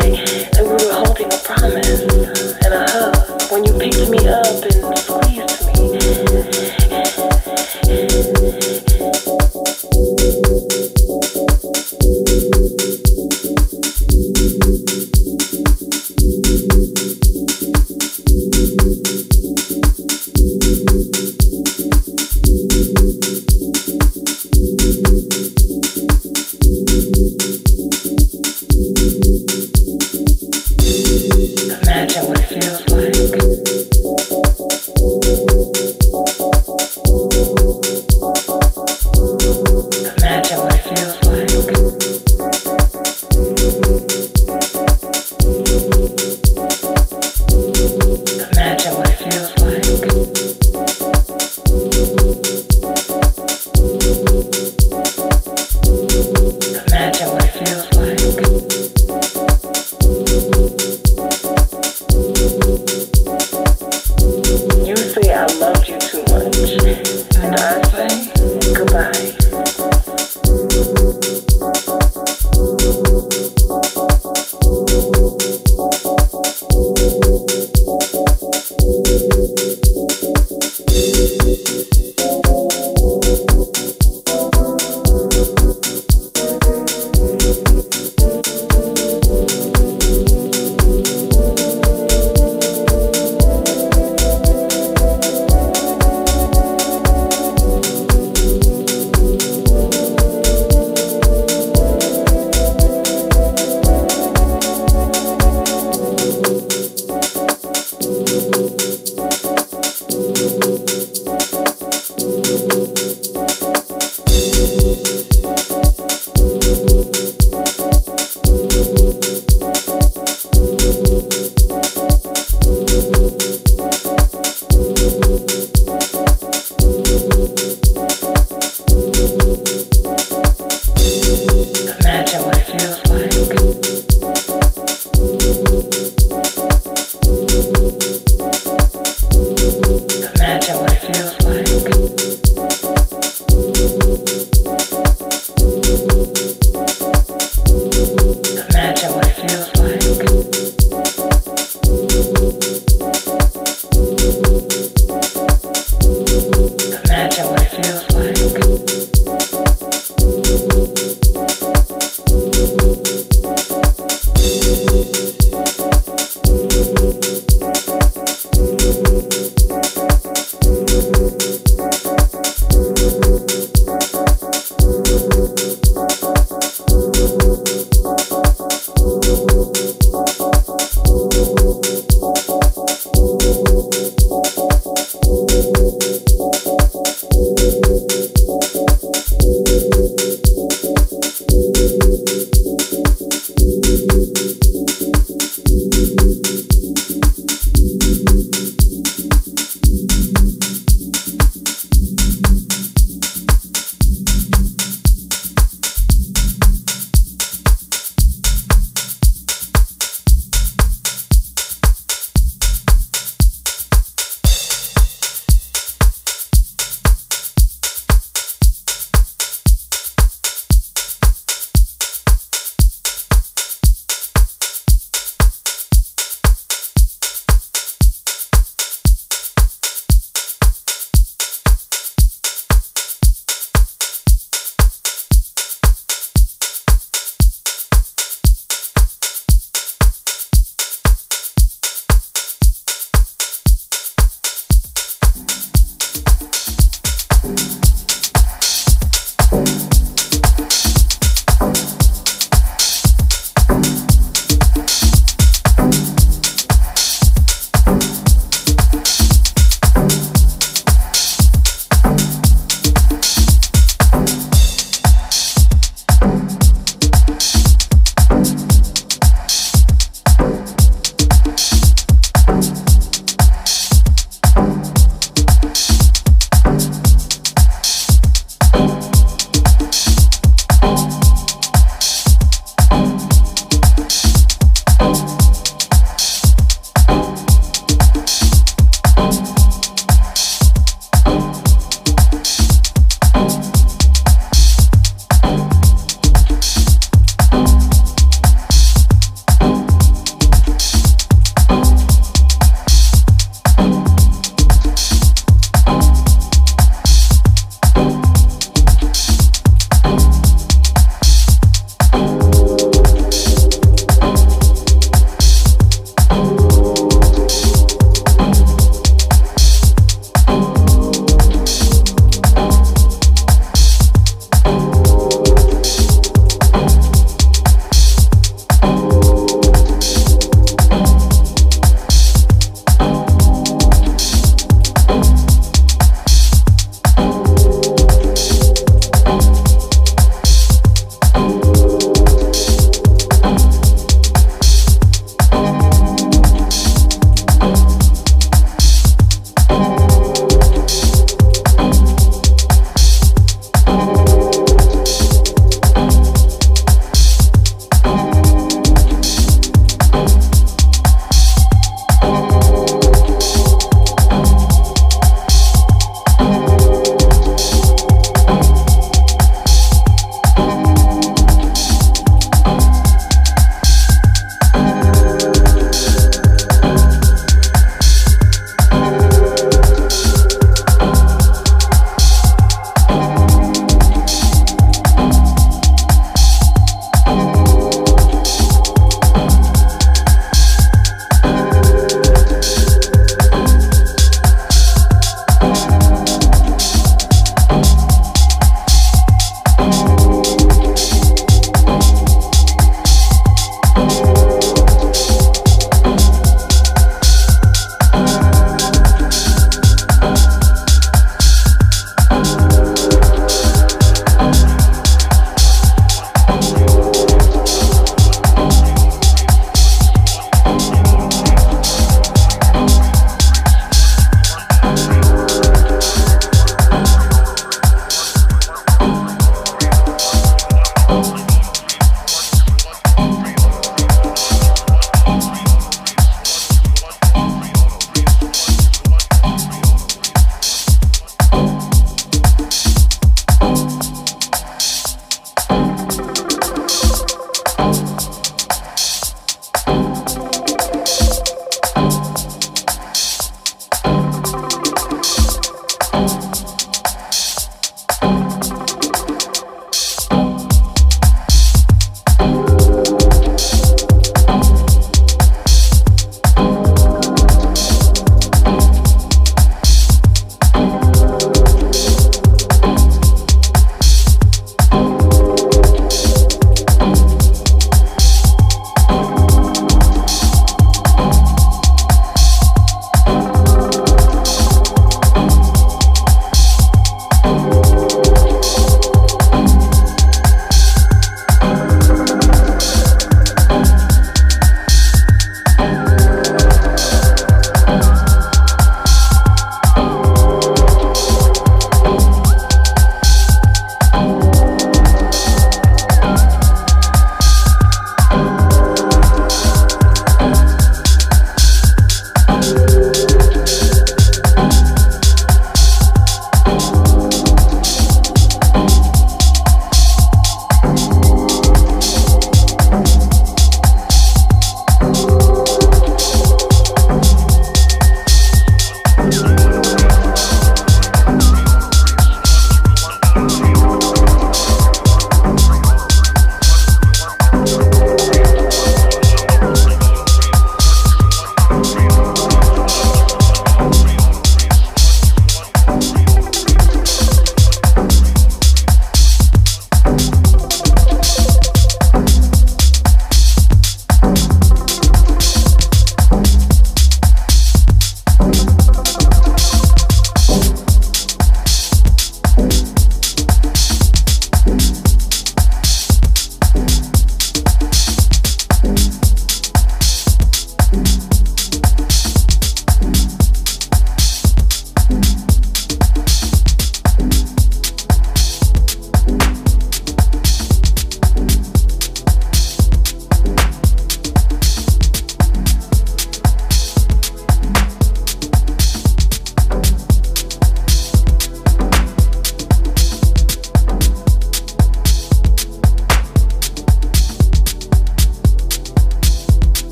music.